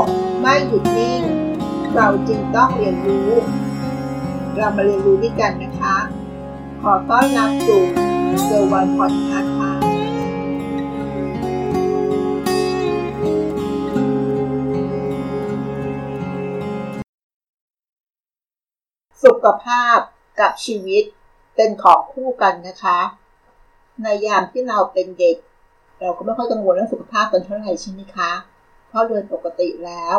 กไม่หยุดนิ่ง เราจึงต้องเรียนรู้ เรามาเรียนรู้ด้วยกันนะคะ ขอต้อนรับสู่เซอร์วันพอดคาส์ค่ะสุขภาพกับชีวิตเป็นของคู่กันนะคะ ในยามที่เราเป็นเด็ก เราก็ไม่ค่อยกังวลเรื่องสุขภาพกันเท่าไหร่ใช่ไหมคะ ราะโดยปกติแล้ว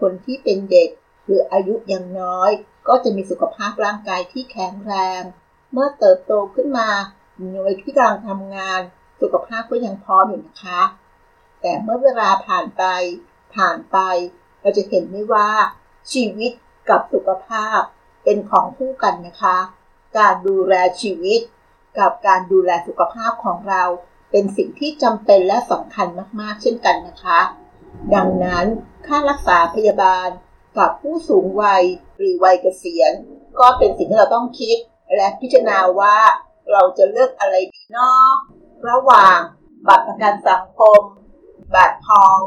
คนที่เป็นเด็กหรืออายุยังน้อย ก็จะมีสุขภาพร่างกายที่แข็งแรง เมื่อเติบโตขึ้นมาในวัยที่กำลังทำงาน สุขภาพก็ยังพร้อมอยู่นะคะ แต่เมื่อเวลาผ่านไป ผ่านไป เราจะเห็นได้ว่า ชีวิตกับสุขภาพเป็นของคู่กันนะคะ การดูแลชีวิต กับการดูแลสุขภาพของเรา เป็นสิ่งที่จำเป็นและสำคัญมากๆ เช่นกันนะคะ ดังนั้นค่ารักษาพยาบาลกับผู้สูงวัยหรือวัยเกษียณ ก็เป็นสิ่งที่เราต้องคิด และพิจารณาว่าเราจะเลือกอะไรดีนาะระหว่างบัตรประกันสังคม บัตรทอง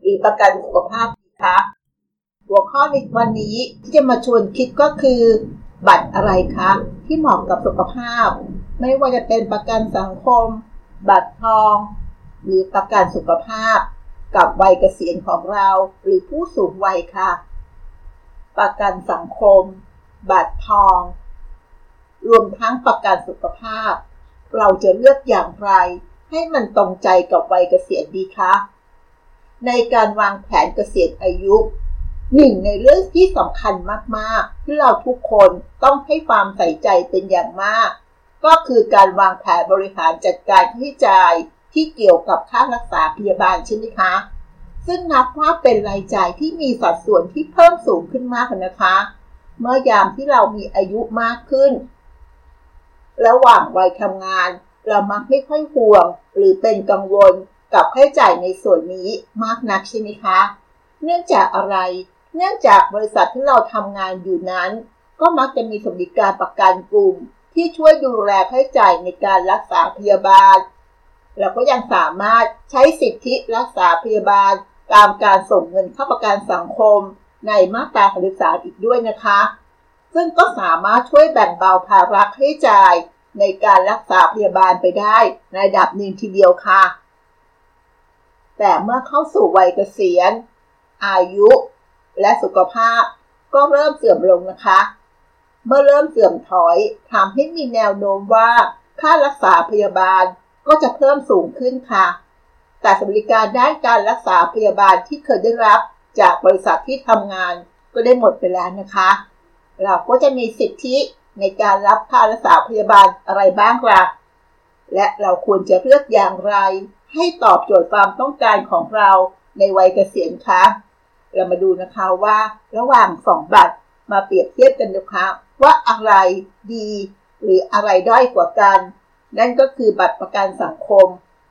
หรือประกันสุขภาพคะหัวข้อในวันนี้ที่จะมาชวนคิดก็คือ บัตรอะไรคะที่เหมาะกับสุขภาพ ไม่ว่าจะเป็นประกันสังคม บัตรทอง หรือประกันสุขภาพ กับวัยเกษียณของเราหรือผู้สูงวัยค่ะ ประกันสังคม บัตรทอง รวมทั้งประกันสุขภาพ เราจะเลือกอย่างไร ให้มันตรงใจกับวัยเกษียณดีคะในการวางแผนเกษียณอายุหนึ่งในเรื่องที่สำคัญมากๆ ที่เราทุกคนต้องให้ความใส่ใจเป็นอย่างมาก ก็คือการวางแผนบริหารจัดการค่าใช้จ่าย ที่เกี่ยวกับค่ารักษาพยาบาลใช่ไหมคะ ซึ่งนับว่าเป็นรายจ่ายที่มีสัดส่วนที่เพิ่มสูงขึ้นมากนะคะ เมื่อยามที่เรามีอายุมากขึ้น ระหว่างวัยทำงาน เรามักไม่ค่อยห่วง หรือเป็นกังวลกับค่าใช้จ่ายในส่วนนี้มากนักใช่ไหมคะ เนื่องจากอะไร เนื่องจากบริษัทที่เราทำงานอยู่นั้น ก็มักจะมีสวัสดิการประกันกลุ่ม ที่ช่วยดูแลค่าใช้จ่ายในการรักษาพยาบาล เราก็ยังสามารถใช้สิทธิรักษาพยาบาล ตามการส่งเงินเข้าประกันสังคม ในมาตรา33อีกด้วยนะคะ ซึ่งก็สามารถช่วยแบ่งเบาภาระค่าใช้จ่ายในการรักษาพยาบาลไปได้ในระดับหนึ่งทีเดียวค่ะ แต่เมื่อเข้าสู่วัยเกษียณ อายุและสุขภาพก็เริ่มเสื่อมลงนะคะ เมื่อเริ่มเสื่อมถอยทำให้มีแนวโน้มว่า ค่ารักษาพยาบาล ก็จะเพิ่มสูงขึ้นค่ะ แต่สวัสดิการด้านการรักษาพยาบาลที่เคยได้รับจากบริษัทที่ทำงานก็ได้หมดไปแล้วนะคะ เราก็จะมีสิทธิในการรับค่ารักษาพยาบาลอะไรบ้างล่ะ และเราควรจะเลือกอย่างไร ให้ตอบโจทย์ความต้องการของเราในวัยเกษียณคะเรามาดูนะคะว่าระหว่างสองบัตรมาเปรียบเทียบกันนะคะว่าอะไรดี หรืออะไรด้อยกว่ากัน นั่นก็คือบัตรประกันสังคม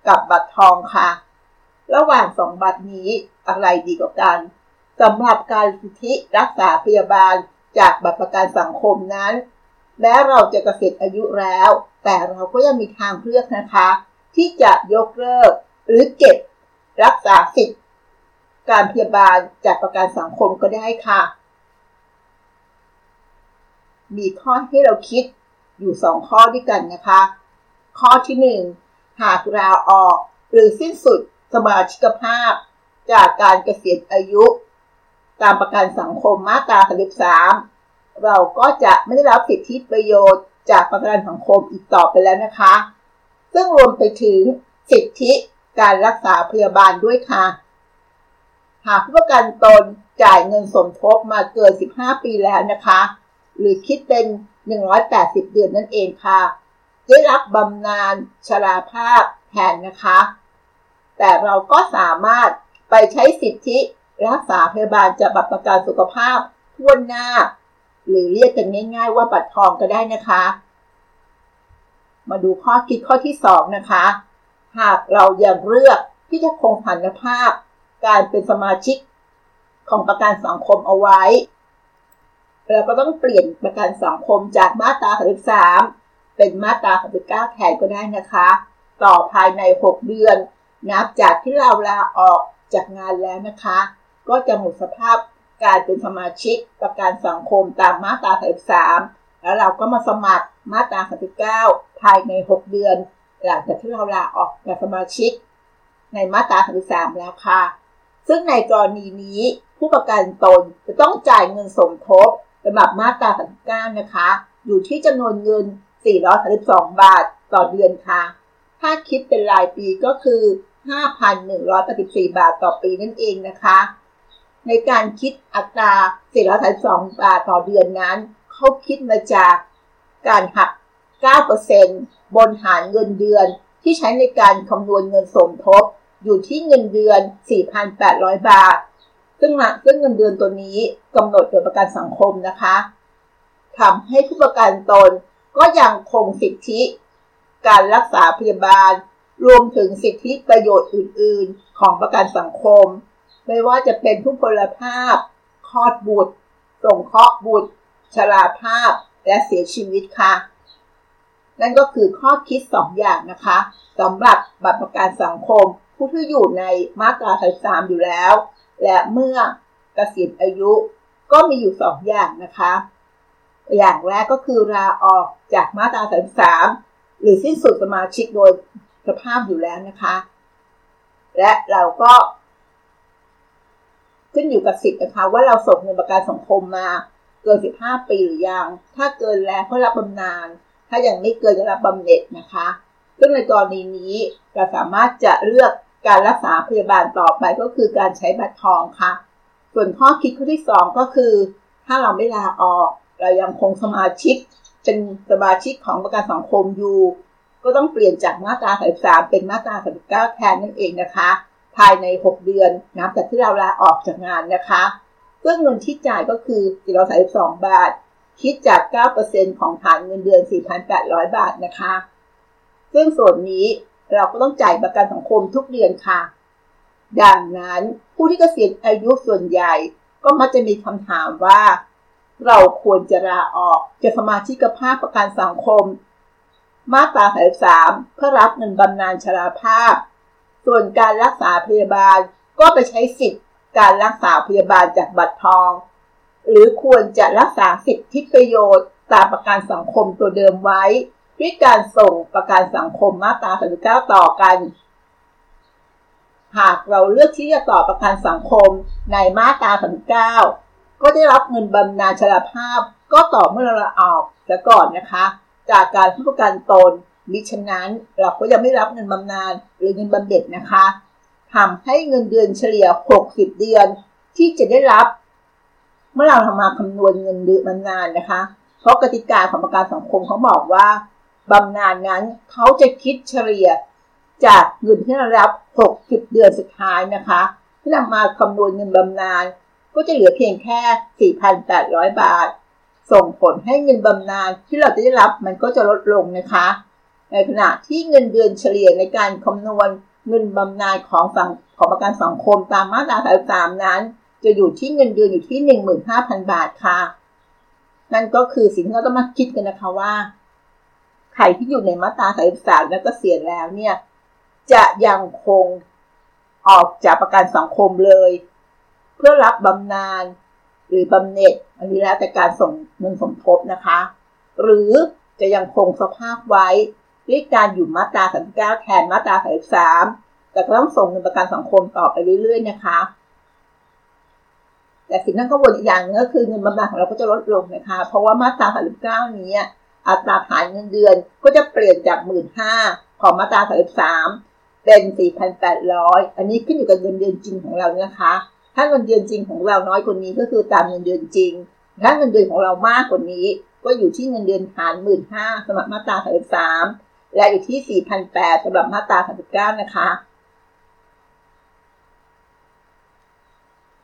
กับบัตรทองค่ะ ระหว่างสองบัตรนี้อะไรดีกว่ากันสำหรับการสิทธิรักษาพยาบาลจากบัตรประกันสังคมนั้น แม้เราจะเกษียณอายุแล้ว แต่เราก็ยังมีทางเลือกนะคะ ที่จะยกเลิก หรือเก็บรักษาสิทธิการพยาบาลจากประกันสังคมก็ได้ค่ะ มีข้อให้เราคิดอยู่สองข้อด้วยกันนะคะ ข้อที่หนึ่งหากลาออกหรือสิ้นสุดสมาชิกภาพ จากการเกษียณอายุ ตามประกันสังคมมาตรา33เราก็จะไม่ได้รับสิทธิประโยชน์จากประกันสังคมอีกต่อไปแล้วนะคะ ซึ่งรวมไปถึงสิทธิการรักษาพยาบาลด้วยค่ะ หากผู้ประกันตนจ่ายเงินสมทบมาเกิน 15 ปีแล้วนะคะ หรือคิดเป็น 180 เดือนนั่นเองค่ะ ได้รับบำนาญชราภาพแทนนะคะ แต่เราก็สามารถไปใช้สิทธิรักษาพยาบาลจากบัตรประกันสุขภาพทั่วหน้า หรือเรียกกันง่าย ๆ ว่าบัตรทองก็ได้นะคะ มาดูข้อคิดข้อที่ 2 นะคะ หากเรายังเลือกที่จะคงพันภาพ การเป็นสมาชิกของประกันสังคมเอาไว้ เราก็ต้องเปลี่ยนประกันสังคมจากมาตรา 33 เป็นมาตรา39แทนก็ได้นะคะ ต่อภายใน 6 เดือน นับจากที่เราลาออกจากงานแล้วนะคะ ก็จะหมดสภาพการเป็นสมาชิกประกันสังคมตามมาตรา33แล้วเราก็มาสมัครมาตรา39ภายใน 6 เดือน หลังจากที่เราลาออกจากสมาชิก ในมาตรา33แล้วค่ะ ซึ่งในกรณีนี้ผู้ประกันตนจะต้องจ่ายเงินสมทบสำหรับมาตรา39นะคะ อยู่ที่จำนวนเงิน 432 บาทต่อเดือนค่ะ ถ้าคิดเป็นรายปีก็คือ 5,184 บาทต่อปีนั่นเองนะคะ ในการคิดอัตรา 432 บาทต่อเดือนนั้น เขาคิดมาจากการหัก 9%บนหารเงินเดือนที่ใช้ในการคำนวณเงินสมทบ อยู่ที่เงินเดือน 4,800 บาท ซึ่งซึ่งเงินเดือนตัวนี้กำหนดโดยประกันสังคมนะคะทำให้ผู้ประกันตน ก็ยังคงสิทธิ การรักษาพยาบาล รวมถึงสิทธิประโยชน์อื่น ๆ ของประกันสังคม ไม่ว่าจะเป็นผู้พลภาพคลอดบุตรส่งเคราะห์บุตร ชราภาพ และเสียชีวิตค่ะ นั่นก็คือข้อคิด2ออย่างนะคะสำหรับบัตรประกันสังคม ผู้ที่อยู่ในมาตรา33อยู่แล้ว และเมื่อเกษียณอายุก็มีอยู่2อย่างนะคะ อย่างแรกก็คือลาออกจากมาตรา33หรือสิ้นสุดสมาชิกโดยสภาพอยู่แล้วนะคะ และเราก็ ขึ้นอยู่กับสิทธิ์นะคะ ว่าเราส่งเงินประกันสังคมมา เกิน 15 ปีหรือยัง ถ้าเกินแล้วก็รับบำนาญถ้ายังไม่เกินจะรับบำเหน็จนะคะ ซึ่งในกรณีนี้เราสามารถจะเลือกการรักษาพยาบาลต่อไปก็คือการใช้บัตรทองค่ะ ส่วนข้อคิดข้อที่ 2 ก็คือ ถ้าเราไม่ลาออก เรายังคงสมาชิก เป็นสมาชิกของประกันสังคมอยู่ ก็ต้องเปลี่ยนจากมาตรา33เป็นมาตรา39แทนนั่นเองนะคะ ภายใน 6 เดือนนับจากที่เราลาออกจากงานนะคะซึ่งเงินที่จ่ายก็คือ432 บาท คิดจาก 9%ของฐานเงินเดือน 4,800 บาทนะคะ ซึ่งส่วนนี้เราก็ต้องจ่ายประกันสังคมทุกเดือนค่ะ ดังนั้นผู้ที่เกษียณอายุส่วนใหญ่ก็มักจะมีคำถามว่า เราควรจะลาออกจากสมาชิกภาพประกันสังคม มาตรา33เพื่อรับเงินบำนาญชราภาพ ส่วนการรักษาพยาบาลก็ไปใช้สิทธิ์การรักษาพยาบาลจากบัตรทอง หรือควรจะรักษาสิทธิประโยชน์ตามประกันสังคมตัวเดิมไว้ ด้วยการส่งประกันสังคมมาตรา39ต่อกัน หากเราเลือกที่จะต่อประกันสังคมในมาตรา39 ก็ได้รับเงินบำนาญชราภาพ ก็ต่อเมื่อเราออกซะก่อนนะคะ จากการผู้ประกันตนมิฉะนั้นเราก็ยังไม่รับเงินบำนาญหรือเงินบำเหน็จนะคะทำให้เงินเดือนเฉลี่ย 60 เดือน ที่จะได้รับ เมื่อเราทำมาคำนวณเงินเดือนบำนาญนะคะ เพราะกติกาของประกันสังคมเขาบอกว่าบำนาญนั้นเขาจะคิดเฉลี่ย จากเงินที่เรารับ 60 เดือนสุดท้ายนะคะที่นำมาคำนวณเงินบำนาญ ก็จะเหลือเพียงแค่ 4,800 บาท ส่งผลให้เงินบำนาญที่เราจะได้รับมันก็จะลดลงนะคะ ในขณะที่เงินเดือนเฉลี่ยในการคำนวณเงินบำนาญของสังของประกันสังคมตามมาตรา33นั้น จะอยู่ที่เงินเดือนอยู่ที่ 15,000 บาทค่ะ นั่นก็คือสิ่งที่เราต้องมาคิดกันนะคะว่าใครที่อยู่ในมาตรา33แล้วก็เสียแล้วเนี่ย จะยังคงออกจากประกันสังคมเลย พื่อรับบำนาญหรือบำเหน็จอันนี้แล้วแต่การส่งเงินสมทบนะคะ หรือจะยังคงสภาพไว้ด้วยการอยู่มาตรา39แทนมาตรา33แต่ก็ต้องส่งเงินประกันสังคมต่อไปเรื่อย ๆ นะคะ แต่สิ่งที่กังวลอีกอย่างก็คือเงินบำนาญของเราก็จะลดลงนะคะ เพราะว่ามาตรา39นี้อัตราฐานเงินเดือนก็จะเปลี่ยนจาก 15,000ของมาตรา33เป็น 4,800 อันนี้ขึ้นอยู่กับเงินเดือนจริงของเรานะคะ ถ้าเงินเดือนจริงของเราน้อยกว่านี้ก็คือตามเงินเดือนจริง ถ้าเงินเดือนของเรามากกว่านี้ ก็อยู่ที่เงินเดือนฐานหมื่นห้าสำหรับมาตราสามสามและอยู่ที่สี่พันแปดสำหรับมาตราสามสิบเก้านะคะ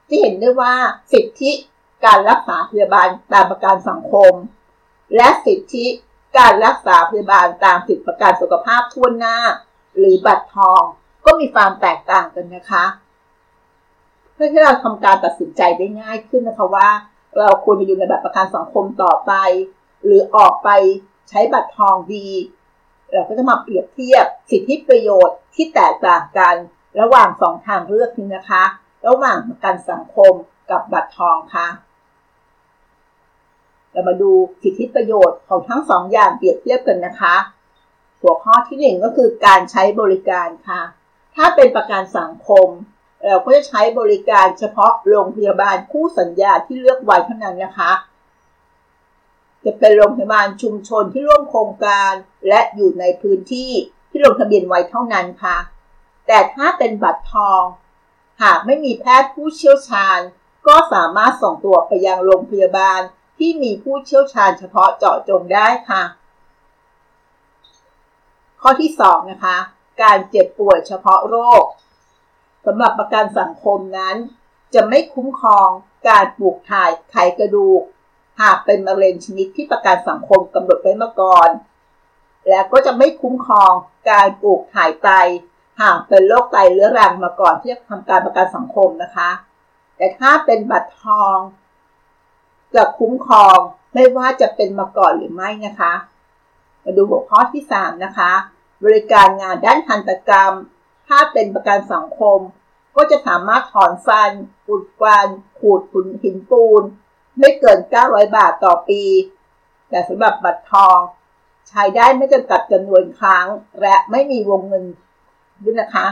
ที่เห็นได้ว่าสิทธิการรักษาพยาบาลตามประกันสังคม และสิทธิการรักษาพยาบาลตามสิทธิประกันสุขภาพทั่วหน้า หรือบัตรทองก็มีความแตกต่างกันนะคะ เพื่อให้เราทำการตัดสินใจได้ง่ายขึ้นนะคะว่า เราควรจะอยู่ในแบบประกันสังคมต่อไป หรือออกไปใช้บัตรทองดีเราก็จะมาเปรียบเทียบสิทธิประโยชน์ที่แตกต่างกัน ระหว่างสองทางเลือกนี้นะคะ ระหว่างประกันสังคมกับบัตรทองค่ะเรามาดูสิทธิประโยชน์ของทั้งสองอย่างเปรียบเทียบกันนะคะ หัวข้อที่หนึ่งก็คือการใช้บริการค่ะ ถ้าเป็นประกันสังคม เราก็จะใช้บริการเฉพาะโรงพยาบาลคู่สัญญาที่เลือกไว้เท่านั้นนะคะ จะเป็นโรงพยาบาลชุมชนที่ร่วมโครงการและอยู่ในพื้นที่ที่ลงทะเบียนไว้เท่านั้นค่ะ แต่ถ้าเป็นบัตรทอง หากไม่มีแพทย์ผู้เชี่ยวชาญ ก็สามารถส่งตัวไปยังโรงพยาบาลที่มีผู้เชี่ยวชาญเฉพาะเจาะจงได้ค่ะ ข้อที่ 2 นะคะ การเจ็บป่วยเฉพาะโรค สำหรับประกันสังคมนั้น จะไม่คุ้มครองการปลูกถ่ายไขกระดูก หากเป็นมะเร็งชนิดที่ประกันสังคมกำหนดไว้มาก่อน และก็จะไม่คุ้มครองการปลูกถ่ายไต หากเป็นโรคไตเรื้อรังมาก่อนที่จะทำการประกันสังคมนะคะ แต่ถ้าเป็นบัตรทองจะคุ้มครองไม่ว่าจะเป็นมาก่อนหรือไม่นะคะ มาดูหัวข้อที่ 3 นะคะ บริการงานด้านทันตกรรม ถ้าเป็นประกันสังคม ก็จะสามารถถอนฟันอุดฟันขูดขุนหินปูน ไม่เกิน 900 บาทต่อปี แต่สำหรับบัตรทอง ใช้ได้ไม่จำกัดจำนวนครั้ง และไม่มีวงเงินด้วยนะคะ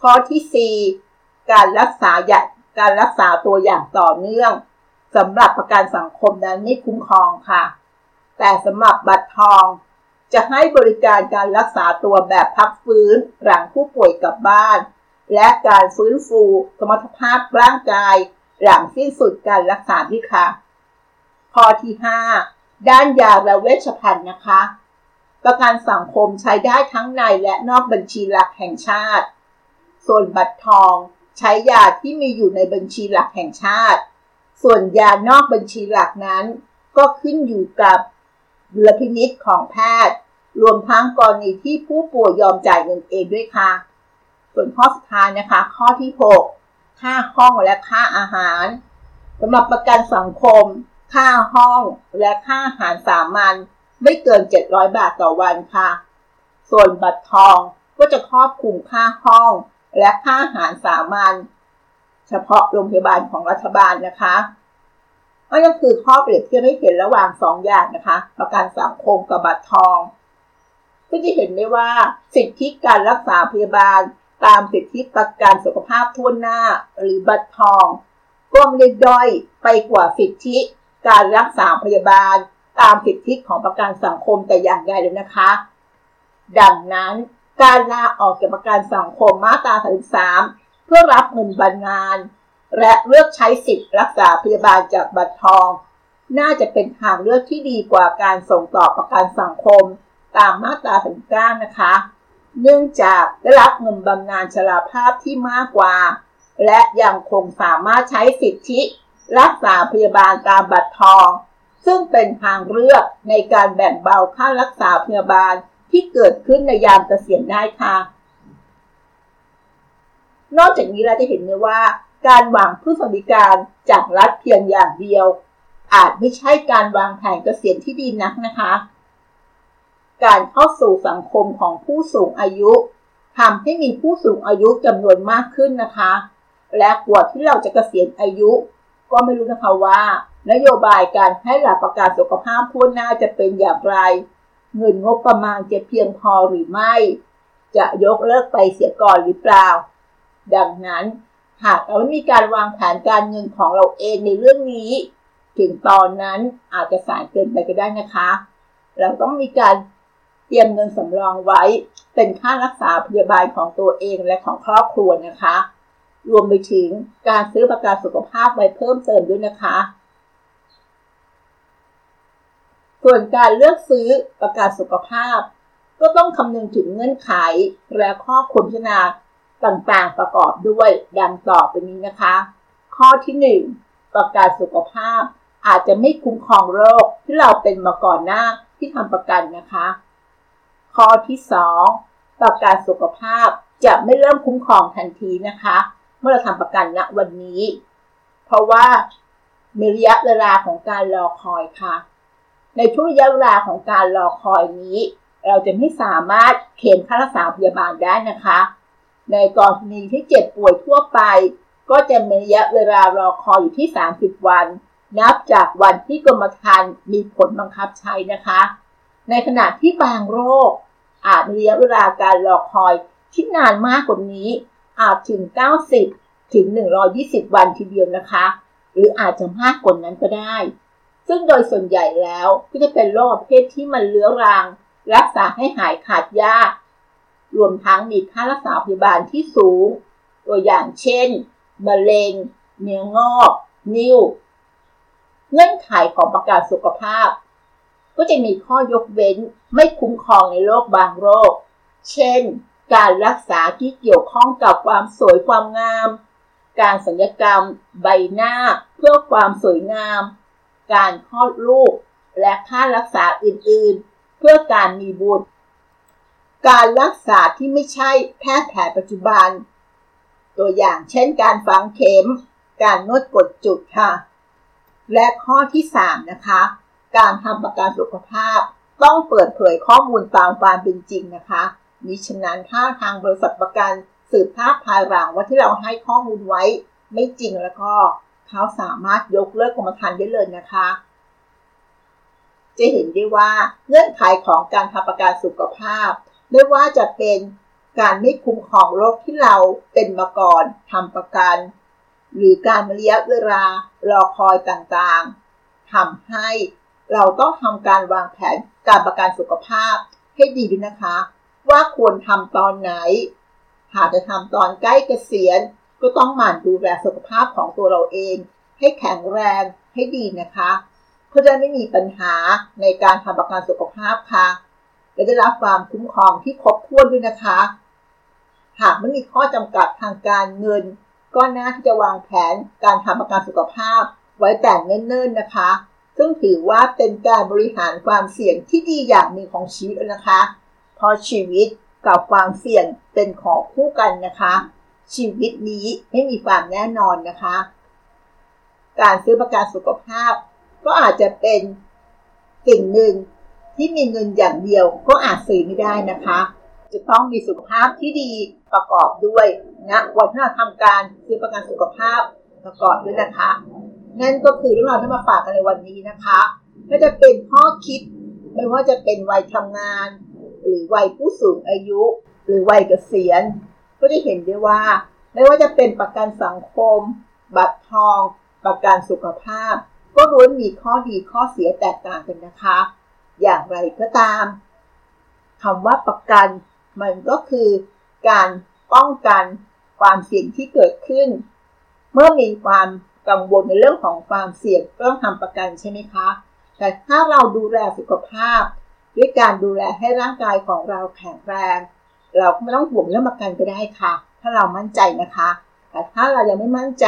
ข้อที่ 4 การรักษาการรักษาตัวอย่างต่อเนื่องสำหรับประกันสังคมนั้นไม่คุ้มครองค่ะ แต่สำหรับบัตรทอง จะให้บริการการรักษาตัวแบบพักฟื้นหลังผู้ป่วยกลับบ้าน และการฟื้นฟูสมรรถภาพร่างกาย หลังสิ้นสุดการรักษาที่ค่ะข้อที่ 5 ด้านยาและเวชภัณฑ์นะคะ ประกันสังคมใช้ได้ทั้งในและนอกบัญชีหลักแห่งชาติ ส่วนบัตรทองใช้ยาที่มีอยู่ในบัญชีหลักแห่งชาติ ส่วนยานอกบัญชีหลักนั้น ก็ขึ้นอยู่กับ ดุลพินิษของแพทย์ รวมทั้งกรณีที่ผู้ป่วยยอมจ่ายเงินเองด้วยค่ะ ส่วนข้อสุดท้ายนะคะ ข้อที่ 6 ค่าห้องและค่าอาหารสำหรับประกันสังคม ค่าห้องและค่าอาหารสามัญไม่เกิน 700 บาทต่อวันค่ะ ส่วนบัตรทองก็จะครอบคลุมค่าห้องและค่าอาหารสามัญเฉพาะโรงพยาบาลของรัฐบาลนะคะ นั่นก็คือข้อเปรียบเทียบให้เห็นระหว่าง2องอย่างนะคะ ประกันสังคมกับบัตรทองก็จะเห็นได้ว่าสิทธิการรักษาพยาบาล ตามสิทธิประกันสุขภาพทั่วหน้า หรือบัตรทอง ก็ไม่ได้ด้อยไปกว่าสิทธิการรักษาพยาบาล ตามสิทธิของประกันสังคมแต่อย่างใดเลยนะคะ ดังนั้นการลาออกจากประกันสังคมมาตรา33เพื่อรับเงินบำนาญ และเลือกใช้สิทธิ์รักษาพยาบาลจากบัตรทอง น่าจะเป็นทางเลือกที่ดีกว่าการส่งต่อประกันสังคม ตามมาตรา39นะคะ เนื่องจากได้รับเงินบำนาญชราภาพที่มากกว่า และยังคงสามารถใช้สิทธิ รักษาพยาบาลตามบัตรทอง ซึ่งเป็นทางเลือกในการแบ่งเบาค่ารักษาพยาบาลที่เกิดขึ้นในยามเกษียณได้ค่ะ นอกจากนี้เราจะเห็นได้ว่า การวางผู้สวัสดิการจากรัฐเพียงอย่างเดียว อาจไม่ใช่การวางแผนเกษียณที่ดีนักนะคะ การเข้าสู่สังคมของผู้สูงอายุทำให้มีผู้สูงอายุจำนวนมากขึ้นนะคะ และกว่าที่เราจะเกษียณอายุ ก็ไม่รู้นะคะว่า นโยบายการให้หลักประกันสุขภาพทั่วหน้าจะเป็นอย่างไร เงินงบประมาณจะเพียงพอหรือไม่ จะยกเลิกไปเสียก่อนหรือเปล่า ดังนั้น หากเราไม่มีการวางแผนการเงินของเราเองในเรื่องนี้ ถึงตอนนั้นอาจจะสายเกินไปก็ได้นะคะ เราต้องมีการเตรียมเงินสำรองไว้ เป็นค่ารักษาพยาบาลของตัวเองและของครอบครัวนะคะ รวมไปถึงการซื้อประกันสุขภาพไว้เพิ่มเติมด้วยนะคะ ส่วนการเลือกซื้อประกันสุขภาพ ก็ต้องคำนึงถึงเงื่อนไขและข้อควรพิจารณา ต่างๆประกอบด้วยดังต่อไปนี้นะคะ ข้อที่ 1 ประกันสุขภาพ อาจจะไม่คุ้มครองโรคที่เราเป็นมาก่อนหน้าที่ทำประกันนะคะ ข้อที่ 2 ประกันสุขภาพจะไม่เริ่มคุ้มครองทันทีนะคะ เมื่อเราทำประกันณวันนี้ เพราะว่ามีระยะเวลาของการรอคอยค่ะ ในช่วงระยะเวลาของการรอคอยนี้ เราจะไม่สามารถเข็นค่ารักษาพยาบาลได้นะคะ ในกรณีที่เจ็บป่วยทั่วไป ก็จะมีระยะเวลารอคอยอยู่ที่ 30 วัน นับจากวันที่กรมธรรม์มีผลบังคับใช้นะคะ ในขณะที่บางโรค อาจมีระยะเวลาการรอคอยที่นานมากกว่านี้ อาจถึง 90 ถึง 120 วันทีเดียวนะคะ หรืออาจจะมากกว่านั้นก็ได้ ซึ่งโดยส่วนใหญ่แล้วก็จะเป็นโรคประเภทที่มันเลื้อรัง รักษาให้หายขาดยาก รวมทั้งมีค่ารักษาพยาบาลที่สูง ตัวอย่างเช่นมะเร็ง เนื้องอก นิ้ว เงื่อนไขของประกาศสุขภาพ ก็จะมีข้อยกเว้นไม่คุ้มครองในโรคบางโรค เช่น การรักษาที่เกี่ยวข้องกับความสวยความงาม การสัญญกรรม ใบหน้าเพื่อความสวยงาม การคลอดลูก และค่ารักษาอื่นๆ เพื่อการมีบุตร การรักษาที่ไม่ใช่แพทย์แผนปัจจุบัน ตัวอย่างเช่นการฝังเข็ม การนวดกดจุดค่ะ และข้อที่ 3 นะคะ การทำประกันสุขภาพ ต้องเปิดเผยข้อมูลตามความเป็นจริงนะคะมิฉะนั้นถ้าทางบริษัทประกันสืบทราบภายหลังว่าที่เราให้ข้อมูลไว้ไม่จริงแล้วก็เขาสามารถยกเลิกกรมธรรม์ได้เลยนะคะ จะเห็นได้ว่าเงื่อนไขของการทำประกันสุขภาพ ไม่ว่าจะเป็นการไม่คุ้มครองโรคที่เราเป็นมาก่อนทำประกัน หรือการระยะเวลารอคอยต่างๆทำให้เราต้องทำการวางแผนการประกันสุขภาพให้ดีด้วยนะคะ ว่าควรทำตอนไหน หากจะทำตอนใกล้เกษียณ ก็ต้องหมั่นดูแลสุขภาพของตัวเราเอง ให้แข็งแรงให้ดีนะคะ เพื่อจะไม่มีปัญหาในการทำประกันสุขภาพค่ะ และได้รับความคุ้มครองที่ครบถ้วนด้วยนะคะ หากไม่มีข้อจำกัดทางการเงิน ก็น่าที่จะวางแผนการทำประกันสุขภาพ ไว้แต่เนิ่นๆนะคะ ซึ่งถือว่าเป็นการบริหารความเสี่ยงที่ดีอย่างหนึ่งของชีวิตนะคะ เพราะชีวิตกับความเสี่ยงเป็นของคู่กันนะคะ ชีวิตนี้ไม่มีความแน่นอนนะคะ การซื้อประกันสุขภาพ ก็อาจจะเป็นสิ่งหนึ่ง ที่มีเงินอย่างเดียวก็อาจซื้อไม่ได้นะคะ จะต้องมีสุขภาพที่ดีประกอบด้วยนะวันที่เราทำการซื้อประกันสุขภาพประกอบด้วยนะคะ นั่นก็คือเรื่องราวที่มาฝากกันในวันนี้นะคะก็จะเป็นข้อคิด ไม่ว่าจะเป็นวัยทำงาน หรือวัยผู้สูงอายุ หรือวัยเกษียณ ก็จะเห็นได้ว่า ไม่ว่าจะเป็นประกันสังคม บัตรทอง ประกันสุขภาพ ก็ล้วนมีข้อดีข้อเสียแตกต่างกันนะคะ อย่างไรก็ตามคำว่าประกัน มันก็คือการป้องกันความเสี่ยงที่เกิดขึ้น เมื่อมีความกังวลในเรื่องของความเสี่ยงก็ต้องทำประกันใช่ไหมคะ แต่ถ้าเราดูแลสุขภาพ ด้วยการดูแลให้ร่างกายของเราแข็งแรง เราก็ไม่ต้องห่วงเรื่องประกันก็ได้ค่ะ ถ้าเรามั่นใจนะคะ แต่ถ้าเรายังไม่มั่นใจ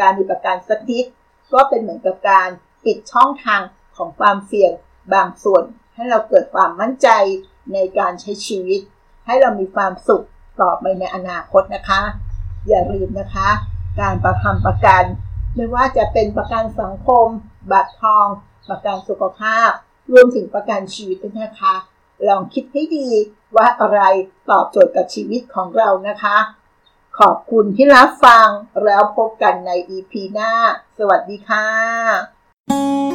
การมีประกันสักนิดก็เป็นเหมือนกับการปิดช่องทางของความเสี่ยง บางส่วน ให้เราเกิดความมั่นใจในการใช้ชีวิต ให้เรามีความสุขต่อไปในอนาคตนะคะ อย่าลืมนะคะ การประทำประกัน ไม่ว่าจะเป็นประกันสังคม บัตรทอง ประกันสุขภาพ รวมถึงประกันชีวิตนะคะ ลองคิดให้ดีว่าอะไรตอบโจทย์กับชีวิตของเรานะคะ ขอบคุณที่รับฟังแล้วพบกันใน EP หน้า สวัสดีค่ะ